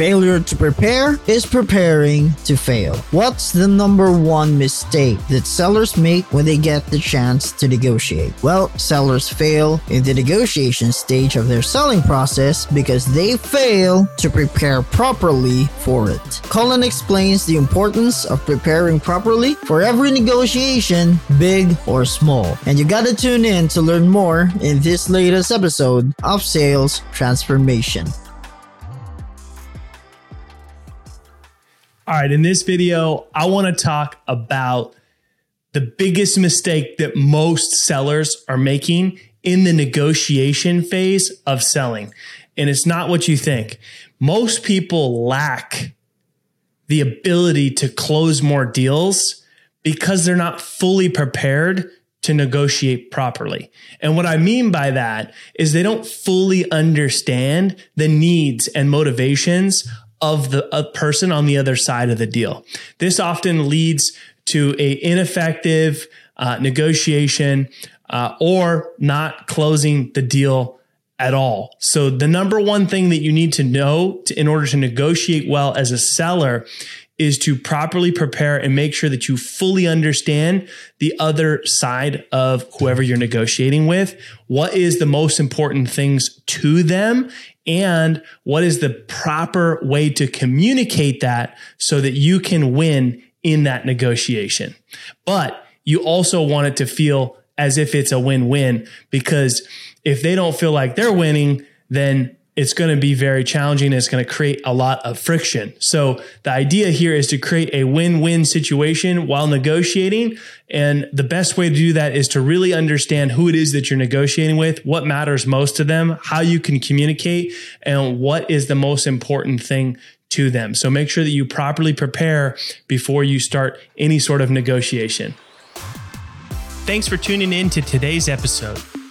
Failure to prepare is preparing to fail. What's the number one mistake that sellers make when they get the chance to negotiate? Well, sellers fail in the negotiation stage of their selling process because they fail to prepare properly for it. Collin explains the importance of preparing properly for every negotiation, big or small. And you gotta tune in to learn more in this latest episode of Sales Transformation. All right, in this video, I want to talk about the biggest mistake that most sellers are making in the negotiation phase of selling. And it's not what you think. Most people lack the ability to close more deals because they're not fully prepared to negotiate properly. And what I mean by that is they don't fully understand the needs and motivations of the person on the other side of the deal. This often leads to a ineffective uh, negotiation uh, or not closing the deal at all. So the number one thing that you need to know to, in order to negotiate well as a seller is to properly prepare and make sure that you fully understand the other side of whoever you're negotiating with. What is the most important things to them and what is the proper way to communicate that so that you can win in that negotiation. But you also want it to feel as if it's a win-win because if they don't feel like they're winning, then it's going to be very challenging. It's going to create a lot of friction. So the idea here is to create a win-win situation while negotiating. And the best way to do that is to really understand who it is that you're negotiating with, what matters most to them, how you can communicate, and what is the most important thing to them. So make sure that you properly prepare before you start any sort of negotiation. Thanks for tuning in to today's episode.